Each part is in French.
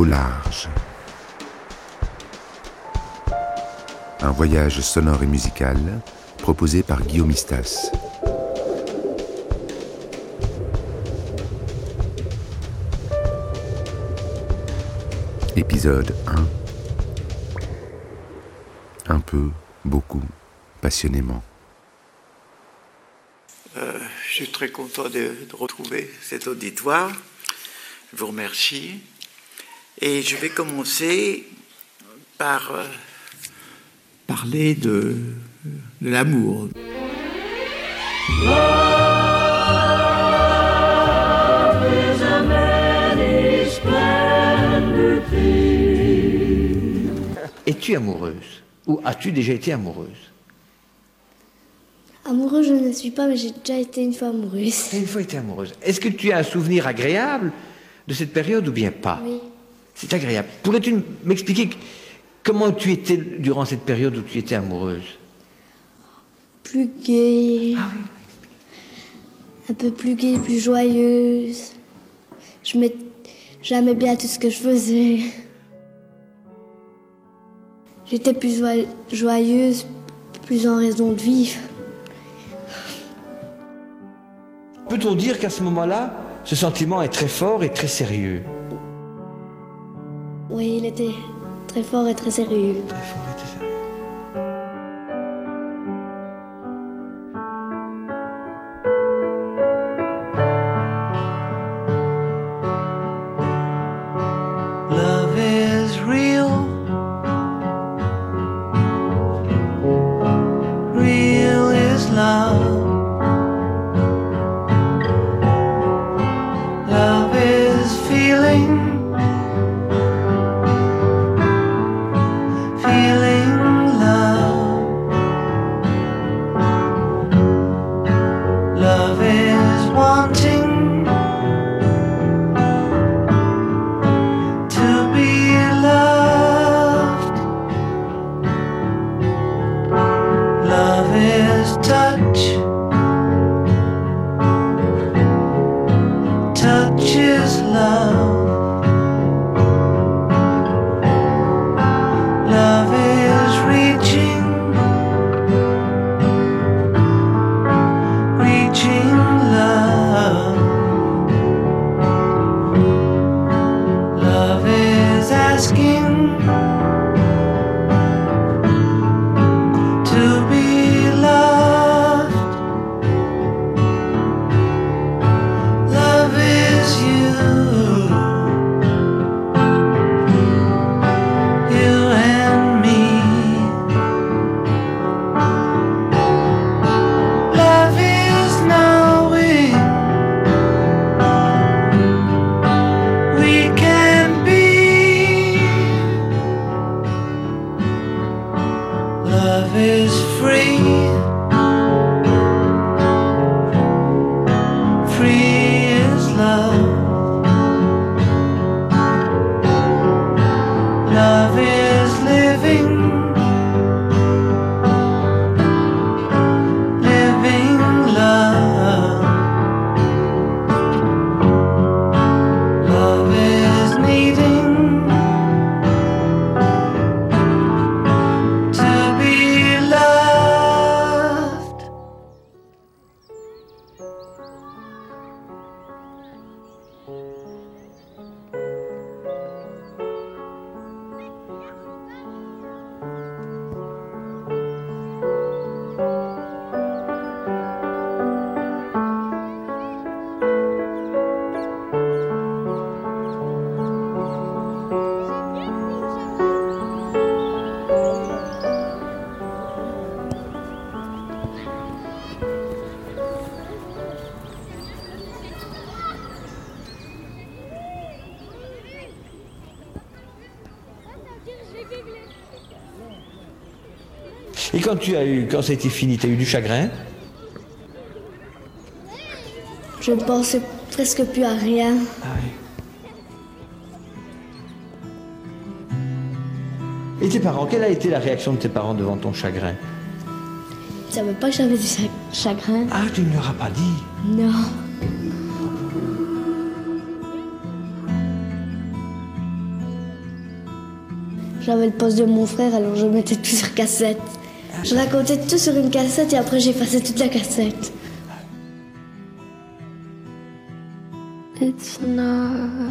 au large. Un voyage sonore et musical proposé par Guillaume Istas. Épisode 1 Un peu, beaucoup, passionnément. Euh, je suis très content de, de retrouver cet auditoire. Je vous remercie. Et je vais commencer par euh, parler de, de l'amour. Es-tu amoureuse Ou as-tu déjà été amoureuse? Amoureuse, je ne suis pas, mais j'ai déjà été une fois amoureuse. Une fois été amoureuse. Est-ce que tu as un souvenir agréable de cette période ou bien pas? Oui. C'est agréable. Pourrais-tu m'expliquer comment tu étais durant cette période où tu étais amoureuse? Plus gaie. Un peu plus gaie, plus joyeuse. Je m'ai- J'aimais bien tout ce que je faisais. J'étais plus joyeuse, plus en raison de vivre. Peut-on dire qu'à ce moment-là, ce sentiment est très fort et très sérieux? Oui, il était très fort et très sérieux. quand tu as eu, quand c'était fini, tu as eu du chagrin? Je ne pensais presque plus à rien. Ah Et tes parents, quelle a été la réaction de tes parents devant ton chagrin? Ils ne savaient pas que j'avais du chagrin. Ah, tu ne leur as pas dit? Non. J'avais le poste de mon frère, alors je mettais tout sur cassette. Je racontais tout sur une cassette et après j'ai passé toute la cassette. It's not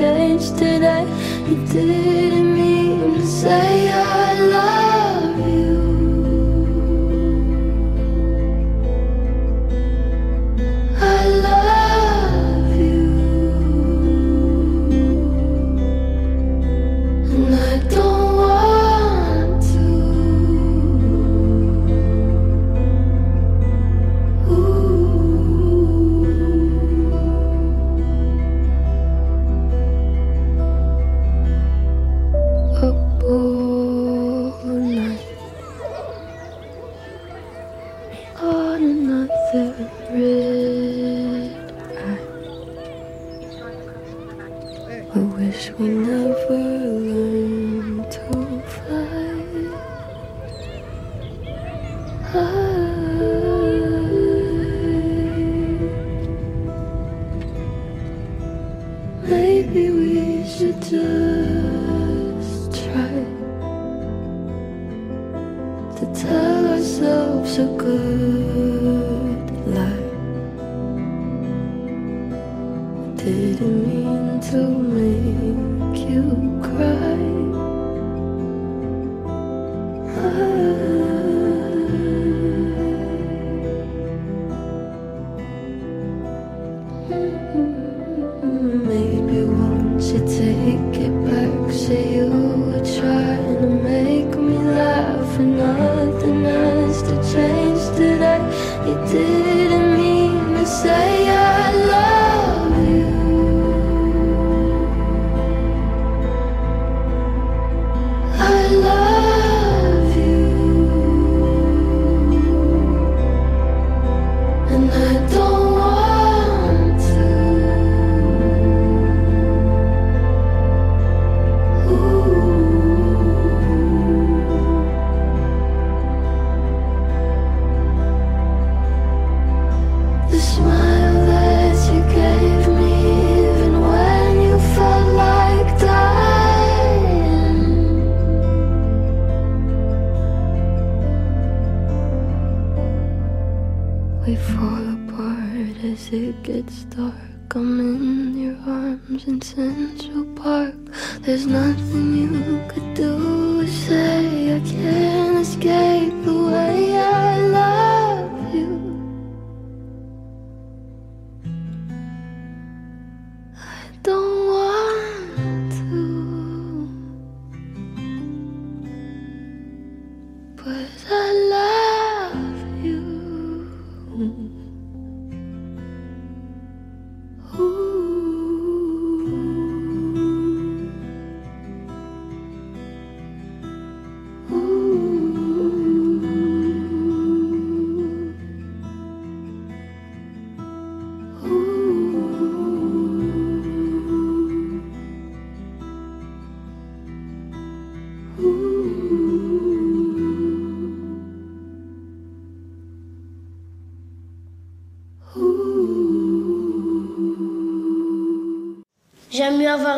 Change today. You didn't mean to say I.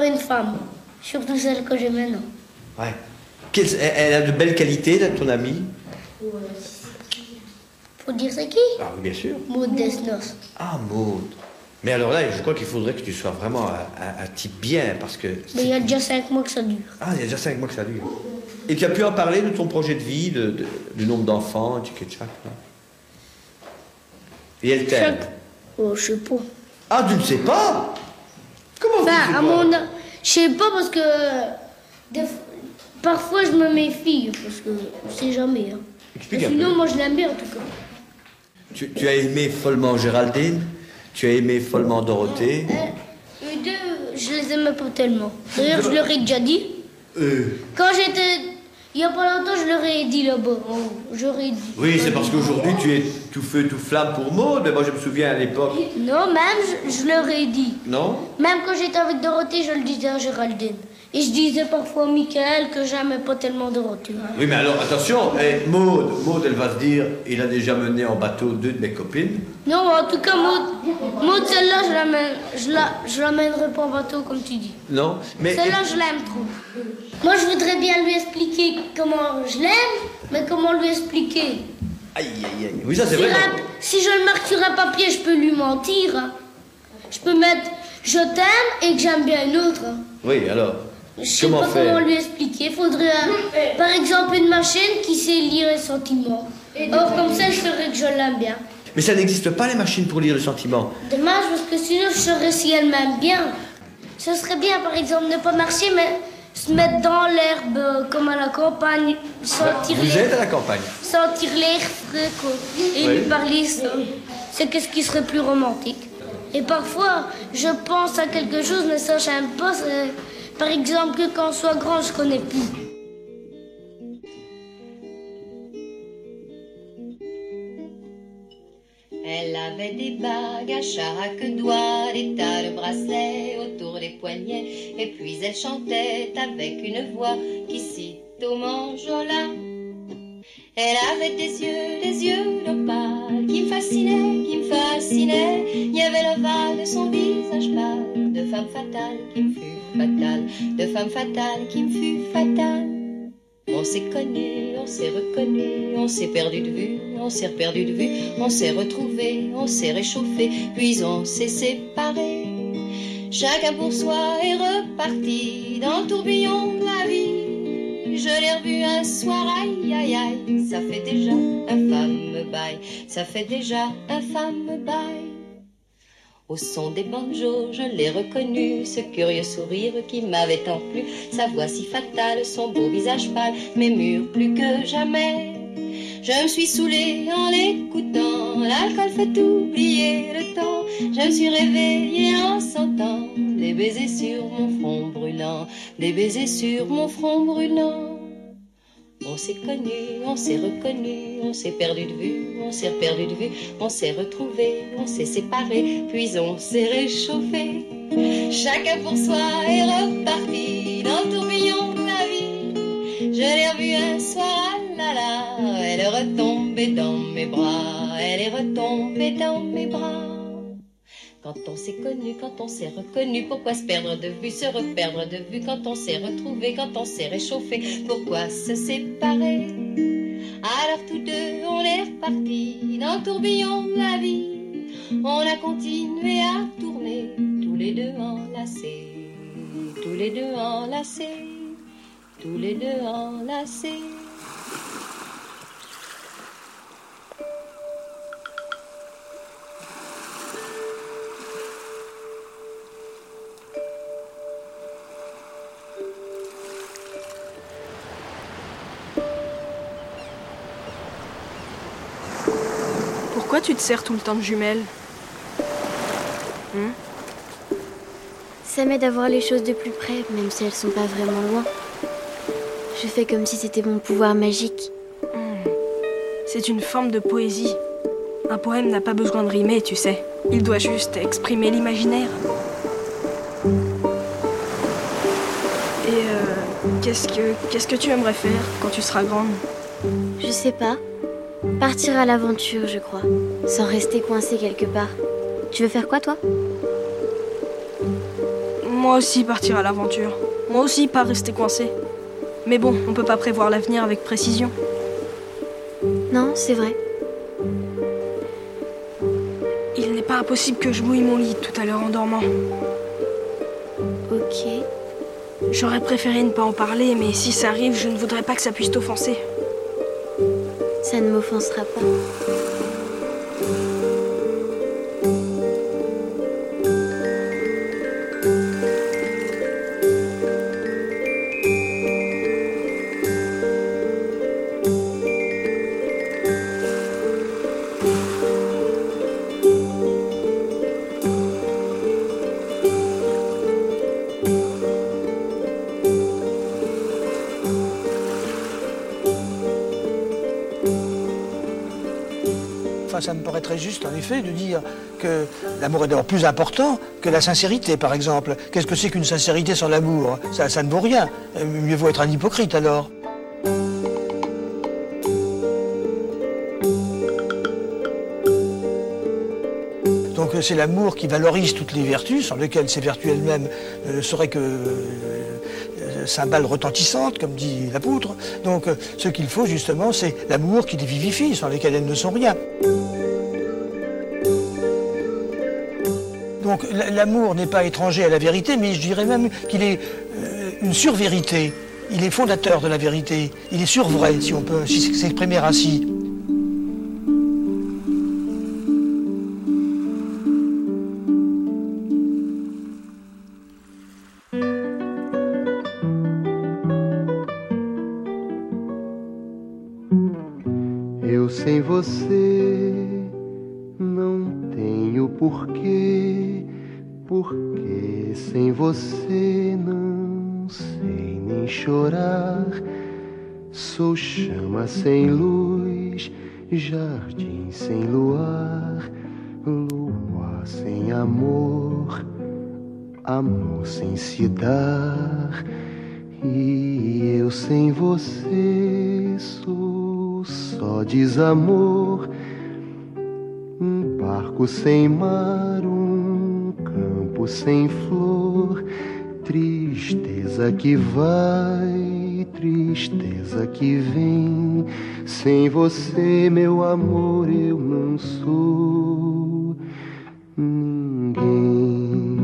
une femme, surtout celle que j'ai maintenant. Ouais. Elle a de belles qualités, ton amie ouais. Faut dire c'est qui? Ah oui, bien sûr. Maud Desnos. Ah, Maud. Mais alors là, je crois qu'il faudrait que tu sois vraiment un, type bien, parce que... Mais il y a déjà cinq mois que ça dure. Ah, il y a déjà cinq mois que ça dure. Et tu as pu en parler de ton projet de vie, de, du nombre d'enfants, du ketchup, non? Et elle t'aime Chaque... Oh, je sais pas. Ah, tu ne sais pas? Comment enfin, tu à mon... Je sais pas parce que... des Parfois, je me méfie, parce que on sait jamais. Hein. Explique un sinon, peu. moi, je l'aime bien, en tout cas. Tu, tu as aimé follement Géraldine, tu as aimé follement Dorothée? Euh, Eux deux, je les aimais pas tellement. D'ailleurs, je leur ai déjà dit. Euh, Quand j'étais... Il y a pas longtemps, je leur ai dit là-bas. haut. J'aurais dit. oui, c'est parce qu'aujourd'hui tu es tout feu, tout flamme pour Maud, mais moi je me souviens à l'époque. Non, même, je, je leur ai dit. Non? Même quand j'étais avec Dorothée, je le disais à Géraldine. Et je disais parfois à Michael que j'aimais pas tellement Dorothée. Oui, mais alors attention, eh, Maud, Maud, elle va se dire, il a déjà mené en bateau deux de mes copines. Non, en tout cas, Maud, Maud celle-là, je l'amène- je la, je l'amènerai pas en bateau, comme tu dis. Non Mais Celle-là, je l'aime trop. Moi, je voudrais bien lui expliquer comment je l'aime, mais comment lui expliquer Aïe, aïe, aïe. Oui, ça c'est vrai. si je le marque sur un papier, je peux lui mentir. hein. Je peux mettre je t'aime et que j'aime bien une autre. hein. Oui, alors. Je sais Comment pas faire comment lui expliquer. Faudrait, par exemple, une machine qui sait lire les sentiments. Or, comme ça, je saurais que je l'aime bien. Mais ça n'existe pas les machines pour lire le sentiment. Dommage, parce que sinon, je saurais si elle m'aime bien. Ce serait bien, par exemple, ne pas marcher, mais se mettre dans l'herbe, euh, comme à la campagne, sentir Vous êtes à la campagne. sentir l'air frais, quoi. Et Oui. lui parler, c'est qu'est-ce qui serait plus romantique. Et parfois, je pense à quelque chose, mais ça, j'aime pas. Par exemple, quand on soit grand, je connais plus. Elle avait des bagues à chaque doigt, des tas de bracelets autour des poignets, et puis elle chantait avec une voix qui cite au manjola. Elle avait des yeux, des yeux d'opale qui me fascinaient, qui me fascinaient. Il y avait l'ovale de son visage pâle, de femme fatale qui me fut fatale, de femme fatale qui me fut fatale. On s'est connu, on s'est reconnu, on s'est perdu de vue, on s'est perdu de vue, on s'est retrouvé, on s'est réchauffé, puis on s'est séparés. Chacun pour soi est reparti dans le tourbillon de la vie. Je l'ai revu un soir, aïe aïe aïe, ça fait déjà un femme bail, ça fait déjà un femme bail. Au son des banjos, je l'ai reconnu, ce curieux sourire qui m'avait tant plu, sa voix si fatale, son beau visage pâle, mes murs plus que jamais. Je me suis saoulée en l'écoutant, l'alcool fait oublier le temps. Je me suis réveillée en sentant des baisers sur mon front brûlant, des baisers sur mon front brûlant. On s'est connu, on s'est reconnu, on s'est perdu de vue, on s'est perdu de vue, on s'est retrouvé, on s'est séparé, puis on s'est réchauffé. Chacun pour soi est reparti dans le tourbillon de la vie. Je l'ai revue un soir, ah là là, elle est retombée dans mes bras, elle est retombée dans mes bras. Quand on s'est connu, quand on s'est reconnu, pourquoi se perdre de vue, se reperdre de vue, quand on s'est retrouvé, quand on s'est réchauffé, pourquoi se séparer? Alors tous deux, on est repartis dans le tourbillon de la vie. On a continué à tourner, tous les deux enlacés, tous les deux enlacés, tous les deux enlacés. Tout le temps de jumelles Ça m'aide à voir les choses de plus près, même si elles sont pas vraiment loin. Je fais comme si c'était mon pouvoir magique. C'est une forme de poésie. Un poème n'a pas besoin de rimer, tu sais. Il doit juste exprimer l'imaginaire. Et euh, qu'est-ce que qu'est-ce que tu aimerais faire quand tu seras grande? Je sais pas. Partir à l'aventure, je crois. Sans rester coincé quelque part. Tu veux faire quoi, toi? Moi aussi partir à l'aventure. Moi aussi pas rester coincé. Mais bon, on peut pas prévoir l'avenir avec précision. Non, c'est vrai. Il n'est pas impossible que je mouille mon lit tout à l'heure en dormant. Ok. J'aurais préféré ne pas en parler, mais si ça arrive, je ne voudrais pas que ça puisse t'offenser. Ça ne m'offensera pas. Très juste, en effet, de dire que l'amour est d'abord plus important que la sincérité, par exemple. Qu'est-ce que c'est qu'une sincérité sans l'amour? Ça, ne vaut rien. Euh, Mieux vaut être un hypocrite, alors. Donc euh, c'est l'amour qui valorise toutes les vertus, sans lesquelles ces vertus elles-mêmes euh, seraient que euh, cymbales retentissantes, comme dit l'apôtre. Donc euh, ce qu'il faut justement, c'est l'amour qui les vivifie, sans lesquelles elles ne sont rien. Donc l'amour n'est pas étranger à la vérité, mais je dirais même qu'il est euh, une survérité. Il est fondateur de la vérité. Il est survrai, si on peut s'exprimer ainsi. Se dar. E eu sem você sou só desamor, um barco sem mar, um campo sem flor, tristeza que vai, tristeza que vem. Sem você, meu amor, eu não sou ninguém.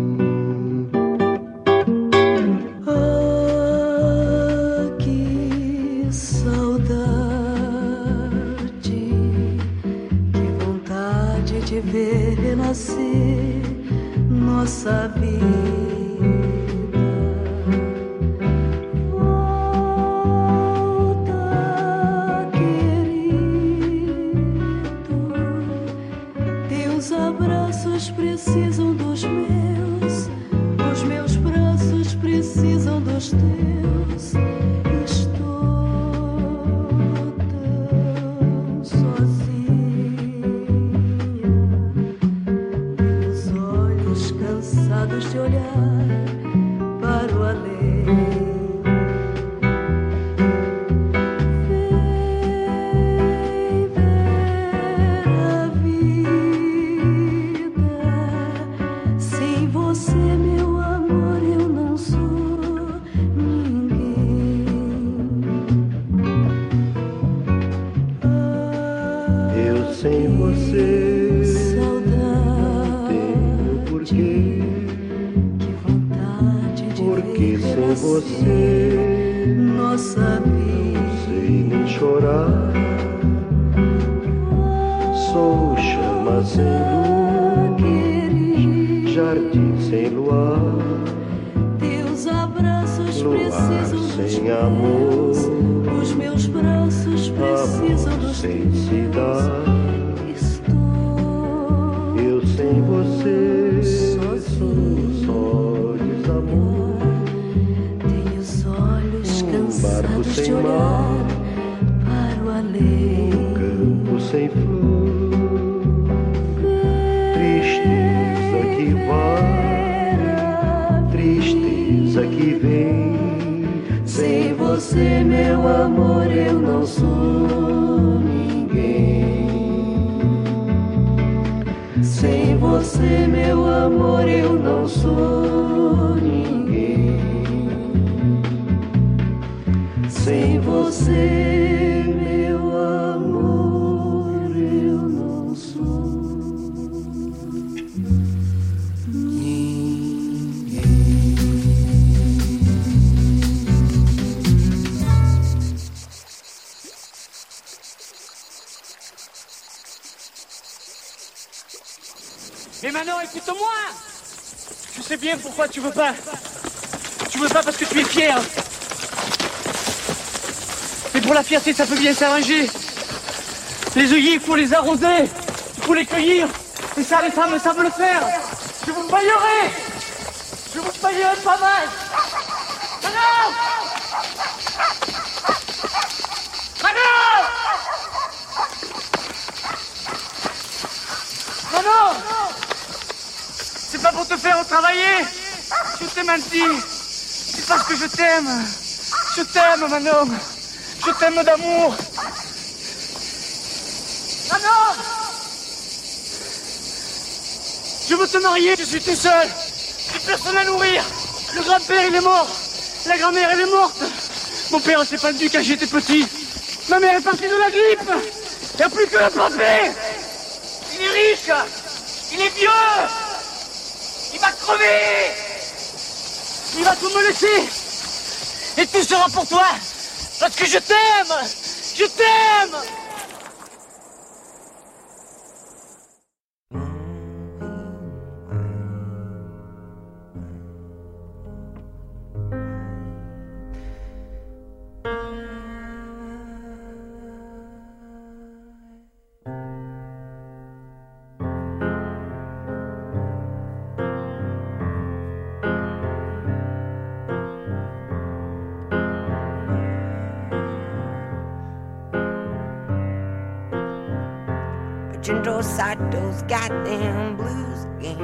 See. Sem flor, tristeza que vai, tristeza que vem. Sem você, meu amor, eu não sou ninguém. Sem você, meu amor, eu não sou ninguém. Sem você, Bien pourquoi tu veux pas. Tu veux pas parce que tu es fier. Mais pour la fierté, ça peut bien s'arranger. Les œillets, il faut les arroser. Il faut les cueillir. Et ça, les femmes savent le faire. Je vous payerai. Je vous payerai pas mal. Manon Manon Manon C'est pas pour te faire travailler. Je t'ai menti. C'est parce que je t'aime. Je t'aime, Manon. Je t'aime d'amour. Manon Je veux te marier, je suis tout seul. J'ai personne à nourrir. Le grand-père, il est mort. La grand-mère, elle est morte. Mon père s'est pendu quand j'étais petit. Ma mère est partie de la grippe. Il n'y a plus que le papé. Il est riche. Il est vieux. Il va crever. Il va tout me laisser. Et tout sera pour toi. Parce que je t'aime. Je t'aime. Side those goddamn blues again.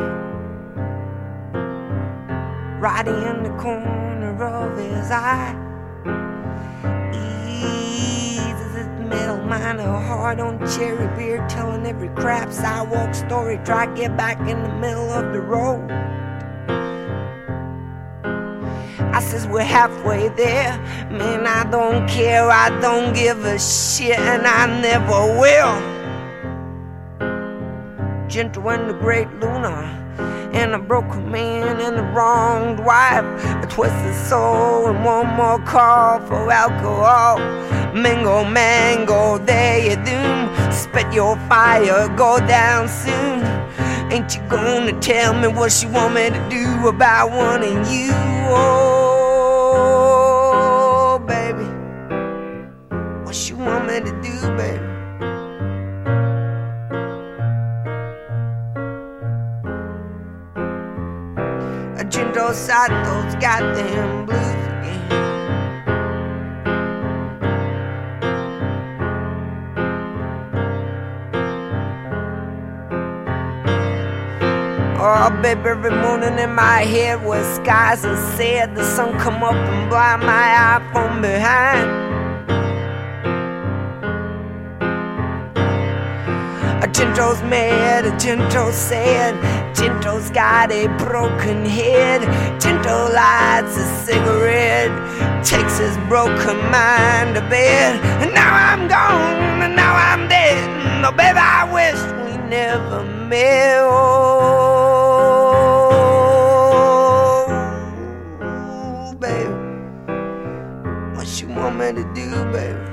Right in the corner of his eye. Eases his metal miner hard on cherry beer, telling every crap sidewalk story. Try get back in the middle of the road. I says we're halfway there. Man, I don't care, I don't give a shit, and I never will gentle and the great Luna, and a broken man and a wronged wife, a twisted soul, and one more call for alcohol. Mingo, mango, there you doom. Spit your fire, go down soon. Ain't you gonna tell me what you want me to do about wanting you? Oh, baby, what you want me to do, baby? Side those goddamn blues again. Oh, baby, every morning in my head was skies are said the sun come up and blind my eye from behind. Jinto's mad, Jinto said, Jinto's got a broken head. Jinto lights a cigarette, takes his broken mind to bed. And now I'm gone, and now I'm dead. No, baby, I wish we never met. Oh, baby, what you want me to do, baby?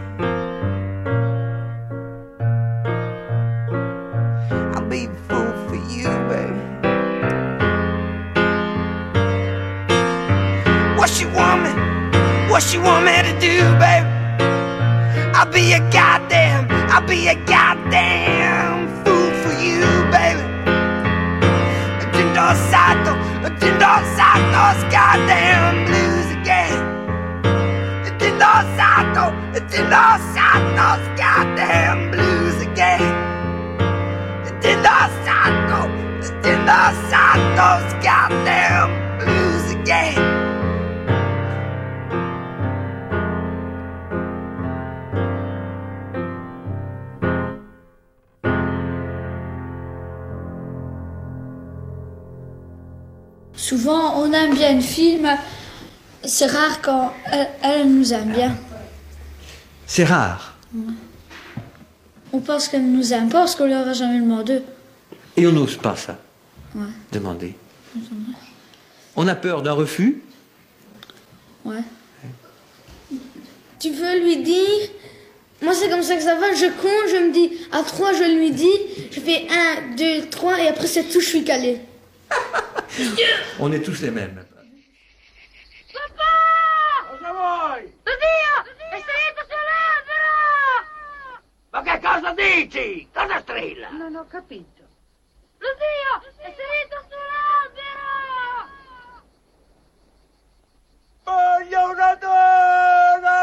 What you want me to do, baby? I'll be a goddamn, I'll be a goddamn fool for you, baby. Dindo Sato, Dindo Sato's goddamn blues again. Dindo Sato, Dindo Sato's goddamn blues again. Dindo Sato, Dindo Sato's goddamn blues again. Souvent, on aime bien une film. C'est rare quand elle, elle nous aime bien. C'est rare. On pense qu'elle nous aime pas parce qu'on lui aura jamais demandé. Et on n'ose pas ça, Ouais. demander. On a peur d'un refus. Ouais. Tu veux lui dire Moi, c'est comme ça que ça va. Je compte, je me dis à 3, je lui dis. Je fais 1, 2, 3 et après c'est tout, je suis calé. On est tous les mêmes. Cosa vuoi? Zio, è salito sull'albero! Ma che cosa dici? Cosa strilla? Non ho capito. Lo zio, è salito sull'albero! Voglio una donna!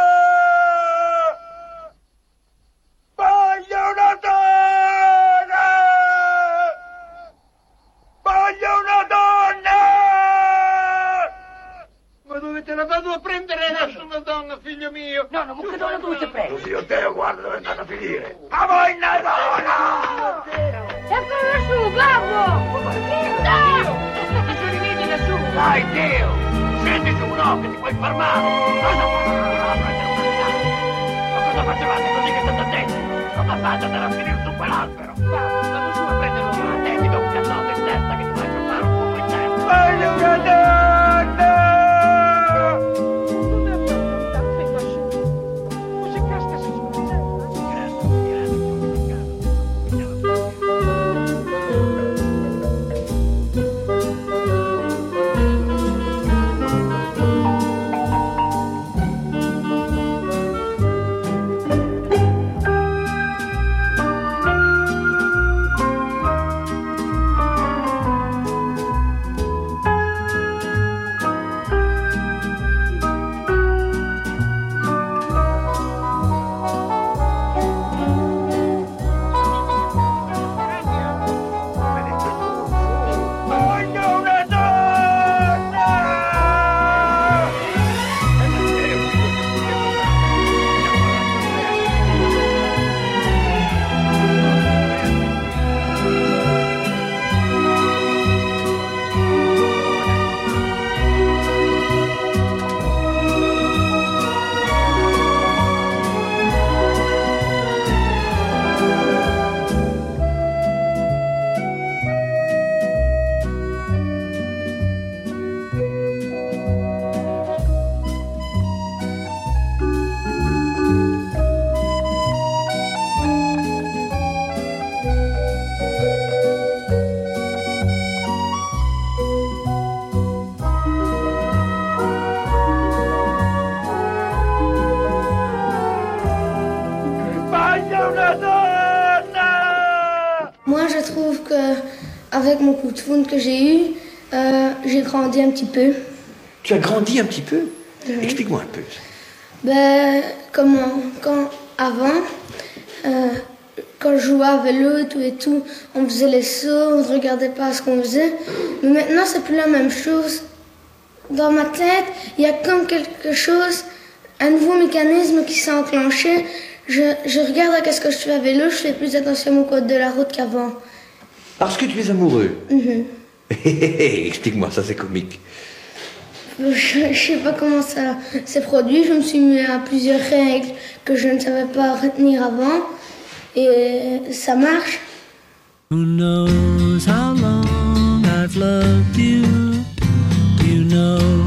Voglio una donna! Voglio una donna! Ma dove te la vado a prendere adesso una donna, figlio mio? No, no, ma che donna Zio Teo, guarda dove è andata a finire. A voi una donna! Eccolo su, babbo! Vinta! Non ci rivedi nessuno! Dai, Teo! Scendi su, no, che ti puoi fermare! Cosa fate? Un! Ma cosa facevate così che state attenti? Come fate ad andare a finire su que j'ai eu, euh, j'ai grandi un petit peu. Tu as grandi un petit peu? Explique-moi un peu. Ben, comment Quand avant, euh, quand je jouais à vélo et tout et tout, on faisait les sauts, on ne regardait pas ce qu'on faisait. Mais maintenant, c'est plus la même chose. Dans ma tête, il y a comme quelque chose, un nouveau mécanisme qui s'est enclenché. Je, je regarde à qu'est-ce que je fais à vélo, je fais plus attention mon code de la route qu'avant. Parce que tu es amoureux. Mhm. Explique-moi, ça c'est comique. Je ne sais pas comment ça s'est produit. Je me suis mis à plusieurs règles que je ne savais pas retenir avant. Et ça marche. Who knows how long I've loved you? You know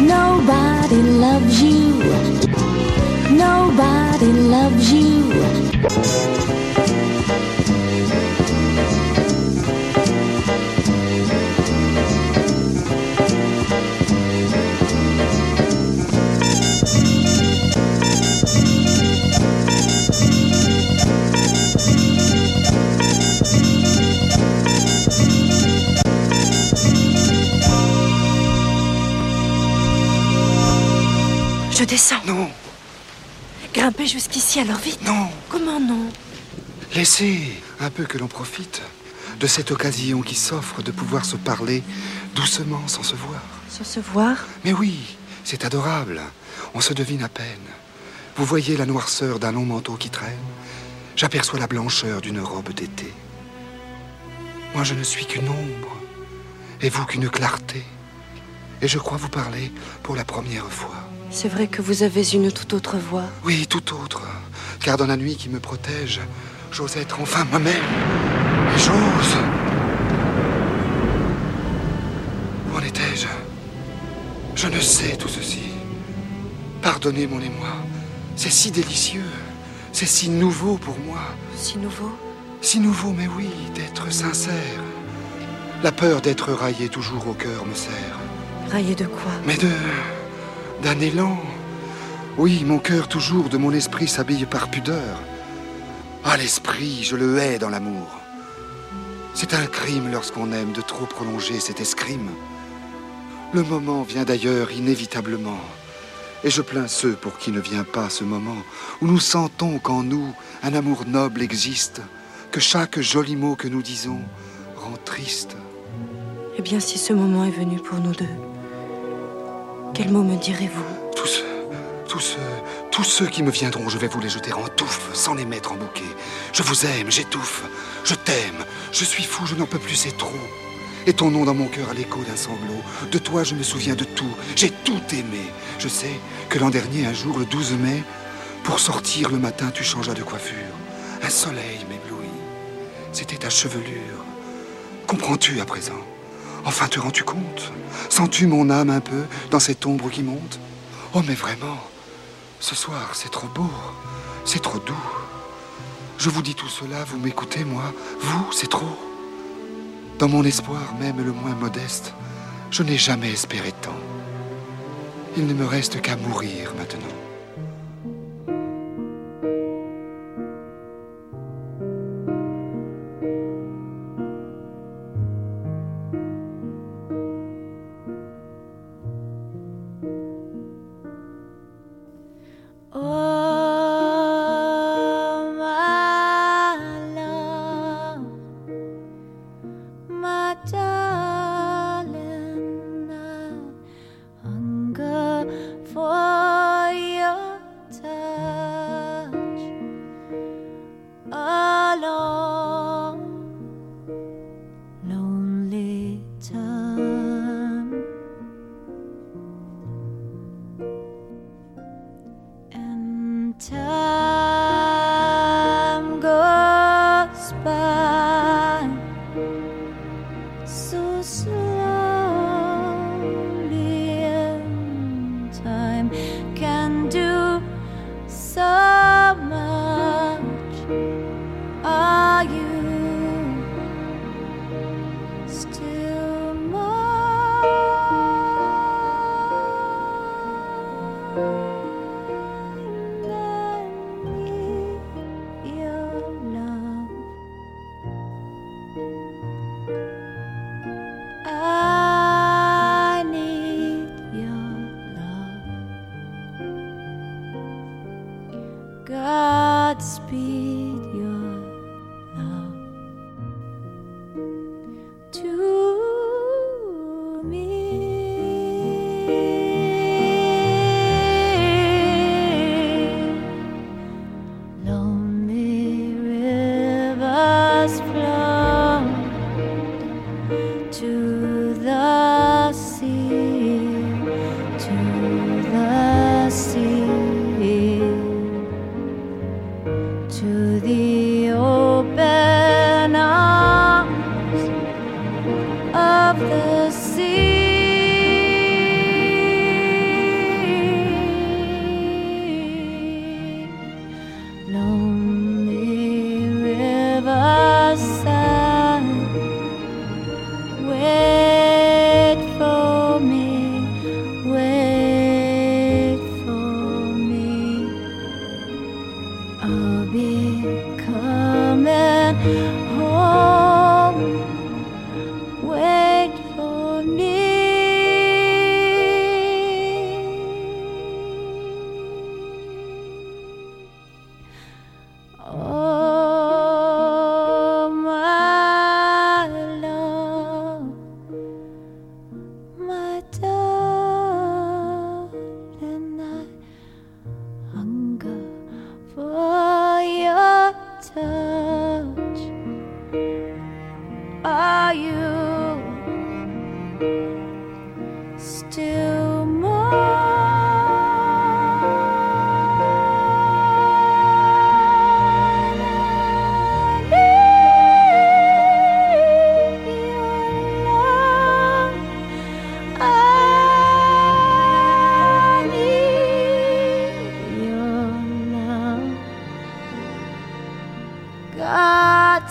Nobody loves you. Nobody loves you. Non. Grimper jusqu'ici alors vite. Non. Comment non? Laissez un peu que l'on profite de cette occasion qui s'offre de pouvoir se parler doucement sans se voir. Sans se voir? Mais oui, c'est adorable. On se devine à peine. Vous voyez la noirceur d'un long manteau qui traîne. J'aperçois la blancheur d'une robe d'été. Moi, je ne suis qu'une ombre, et vous qu'une clarté. Et je crois vous parler pour la première fois. C'est vrai que vous avez une toute autre voix. Oui, tout autre. Car dans la nuit qui me protège, j'ose être enfin moi-même. Et j'ose. Où en étais-je? Je ne sais tout ceci. Pardonnez mon émoi. C'est si délicieux. C'est si nouveau pour moi. Si nouveau? Si nouveau, mais oui, d'être sincère. La peur d'être raillé toujours au cœur me serre. Raillé de quoi? Mais de. D'un élan. Oui, mon cœur toujours de mon esprit s'habille par pudeur. Ah, l'esprit, je le hais dans l'amour. C'est un crime lorsqu'on aime de trop prolonger cet escrime. Le moment vient d'ailleurs inévitablement. Et je plains ceux pour qui ne vient pas ce moment où nous sentons qu'en nous un amour noble existe, que chaque joli mot que nous disons rend triste. Eh bien, si ce moment est venu pour nous deux, quel mot me direz-vous Tous tous tous ceux qui me viendront, je vais vous les jeter en touffe, sans les mettre en bouquet. Je vous aime, j'étouffe, je t'aime, je suis fou, je n'en peux plus, c'est trop. Et ton nom dans mon cœur à l'écho d'un sanglot. De toi, je me souviens de tout, j'ai tout aimé. Je sais que l'an dernier, un jour, le 12 mai, pour sortir le matin, tu changeas de coiffure. Un soleil m'éblouit. C'était ta chevelure. Comprends-tu à présent? Enfin, te rends-tu compte? Sens-tu mon âme un peu dans cette ombre qui monte? Oh, mais vraiment, ce soir, c'est trop beau, c'est trop doux. Je vous dis tout cela, vous m'écoutez, moi Vous, c'est trop. Dans mon espoir, même le moins modeste, je n'ai jamais espéré tant. Il ne me reste qu'à mourir maintenant.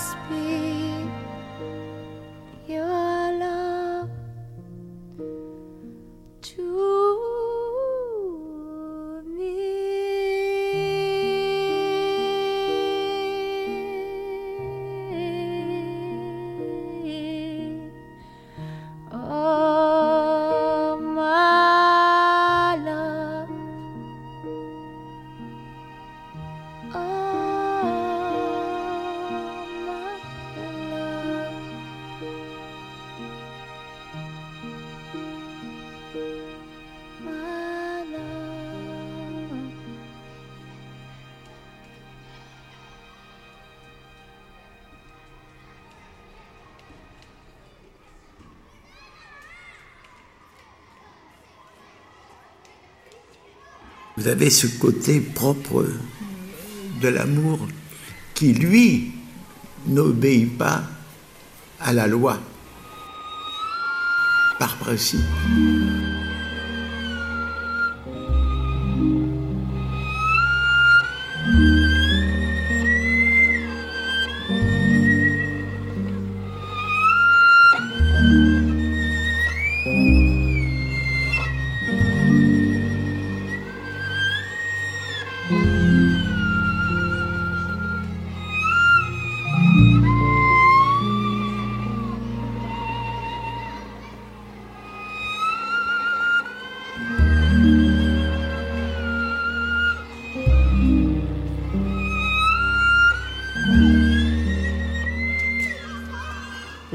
speak. Vous avez ce côté propre de l'amour qui, lui, n'obéit pas à la loi, par principe.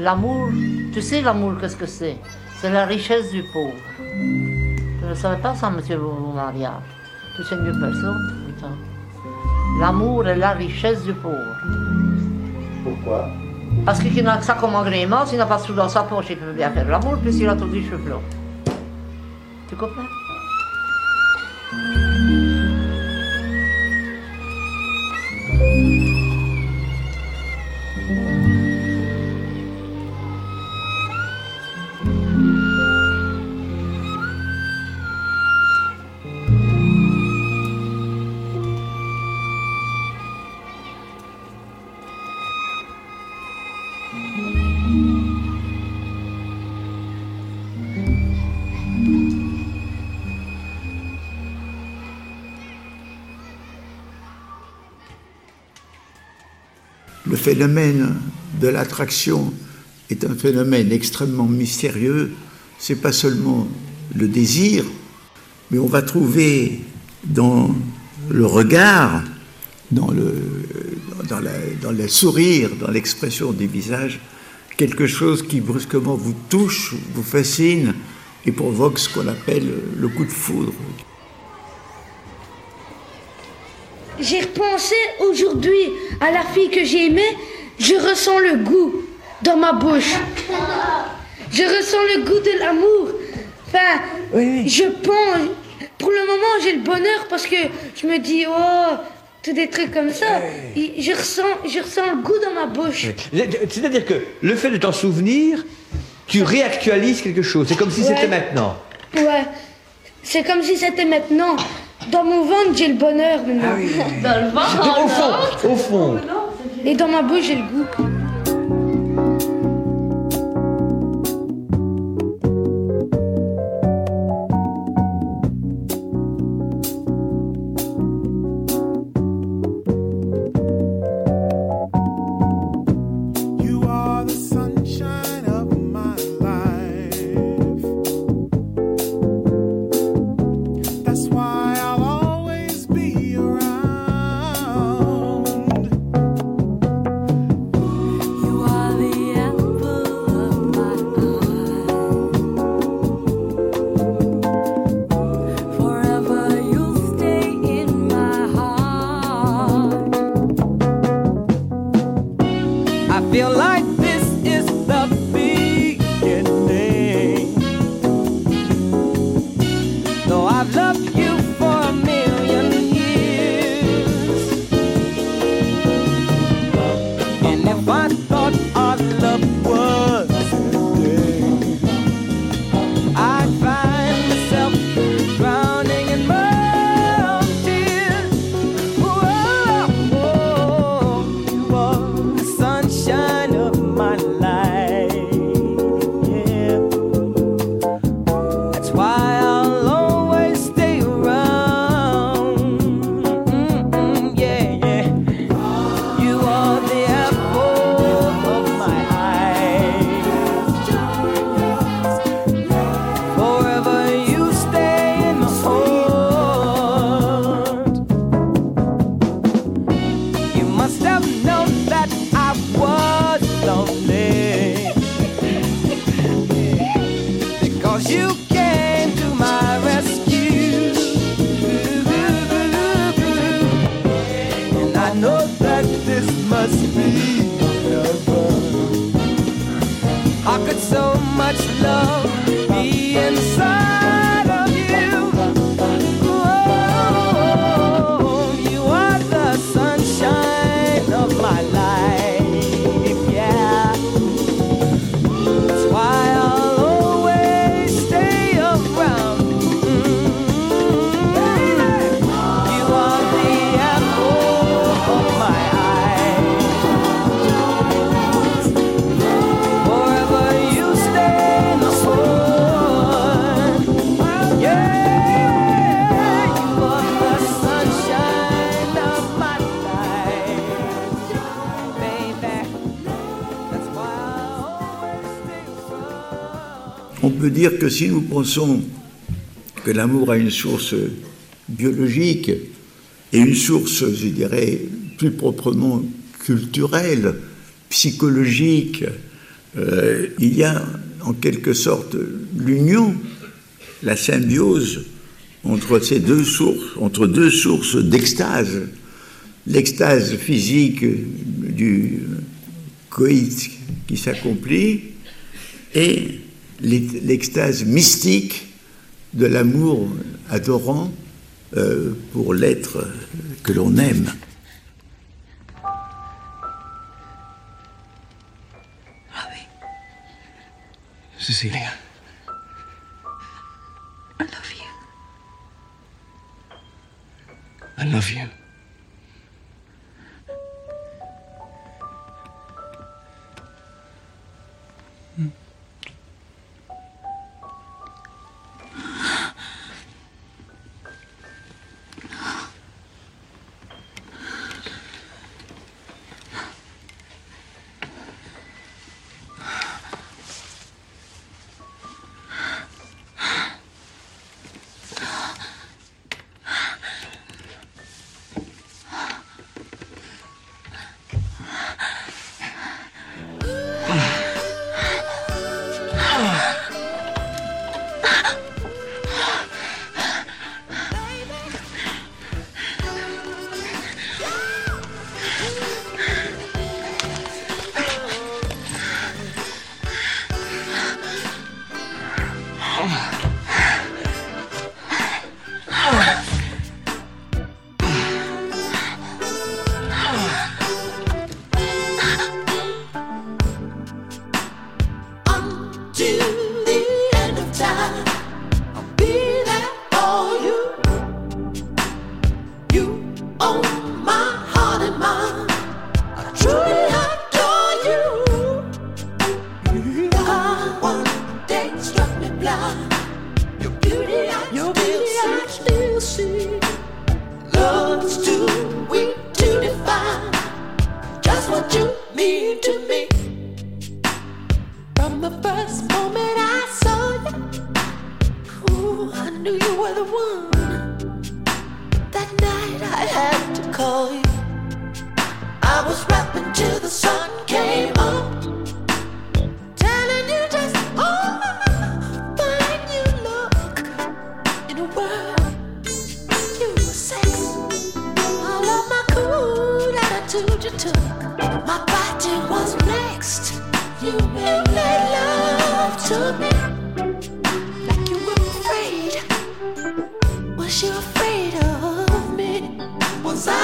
L'amour, tu sais l'amour, qu'est-ce que c'est? C'est la richesse du pauvre. Tu ne savais pas ça, monsieur Maria Tu sais mieux que personne. putain. L'amour est la richesse du pauvre. Pourquoi? Parce qu'il n'a que ça comme agrément, s'il n'a pas de sous dans sa poche, il peut bien faire l'amour, puisqu'il a tout du blancs. Tu comprends? Phénomène de l'attraction est un phénomène extrêmement mystérieux. C'est pas seulement le désir, mais on va trouver dans le regard, dans le, dans le sourire, dans l'expression des visages, quelque chose qui brusquement vous touche, vous fascine et provoque ce qu'on appelle le coup de foudre. J'ai repensé aujourd'hui à la fille que j'ai aimée, je ressens le goût dans ma bouche. Je ressens le goût de l'amour. Enfin, je pense, pour le moment j'ai le bonheur parce que je me dis, oh, tous des trucs comme ça. Je ressens, je ressens le goût dans ma bouche. C'est-à-dire que le fait de t'en souvenir, tu réactualises quelque chose. C'est comme si c'était maintenant. Ouais, c'est comme si c'était maintenant. Dans mon ventre, j'ai le bonheur maintenant. Dans le Au fond, au fond. Et dans ma bouche, j'ai le goût. On peut dire que si nous pensons que l'amour a une source biologique et une source, je dirais, plus proprement culturelle, psychologique, euh, il y a en quelque sorte l'union, la symbiose entre ces deux sources, entre deux sources d'extase. L'extase physique du coït qui s'accomplit et l'extase mystique de l'amour adorant euh, pour l'être que l'on aime. Ah. Cecilia. I love you. I love you.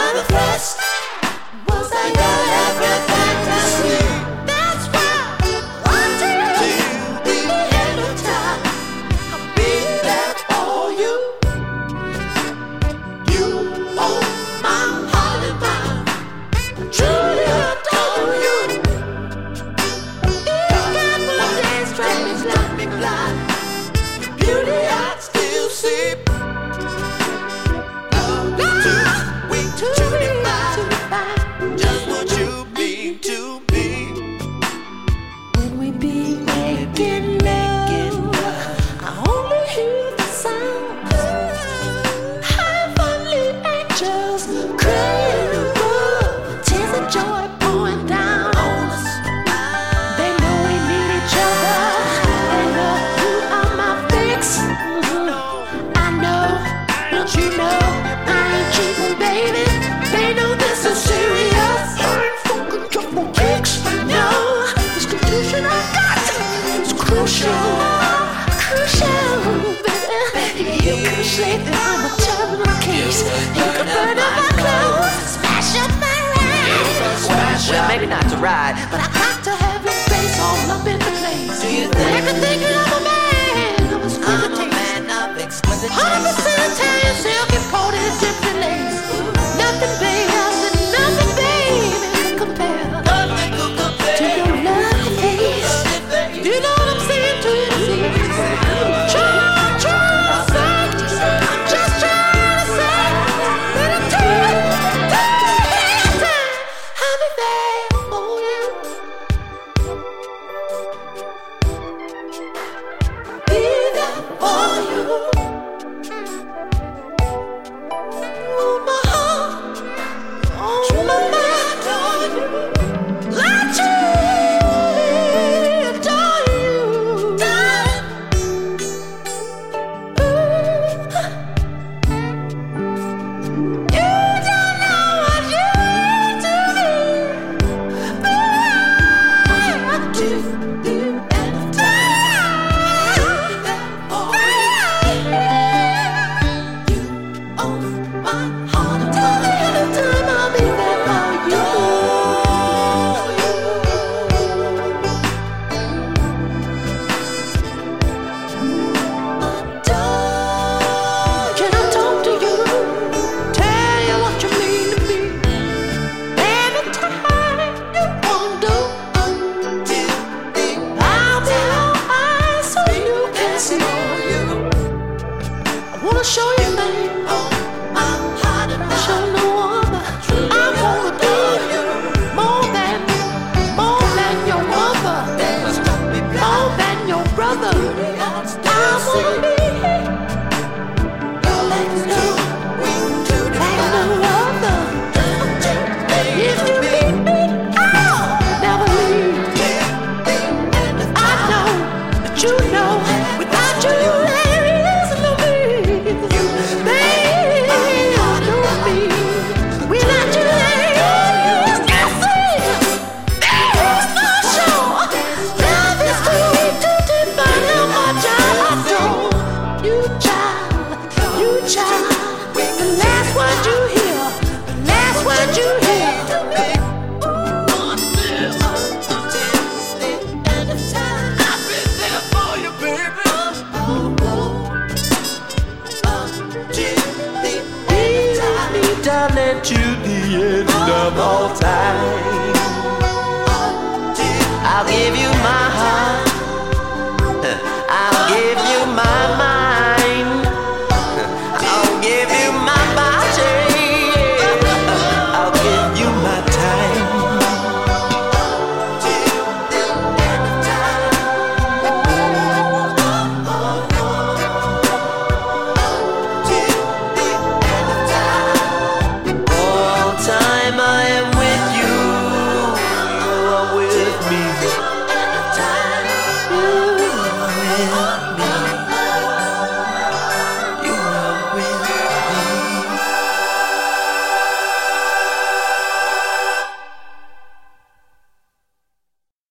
I'm a. ride, But I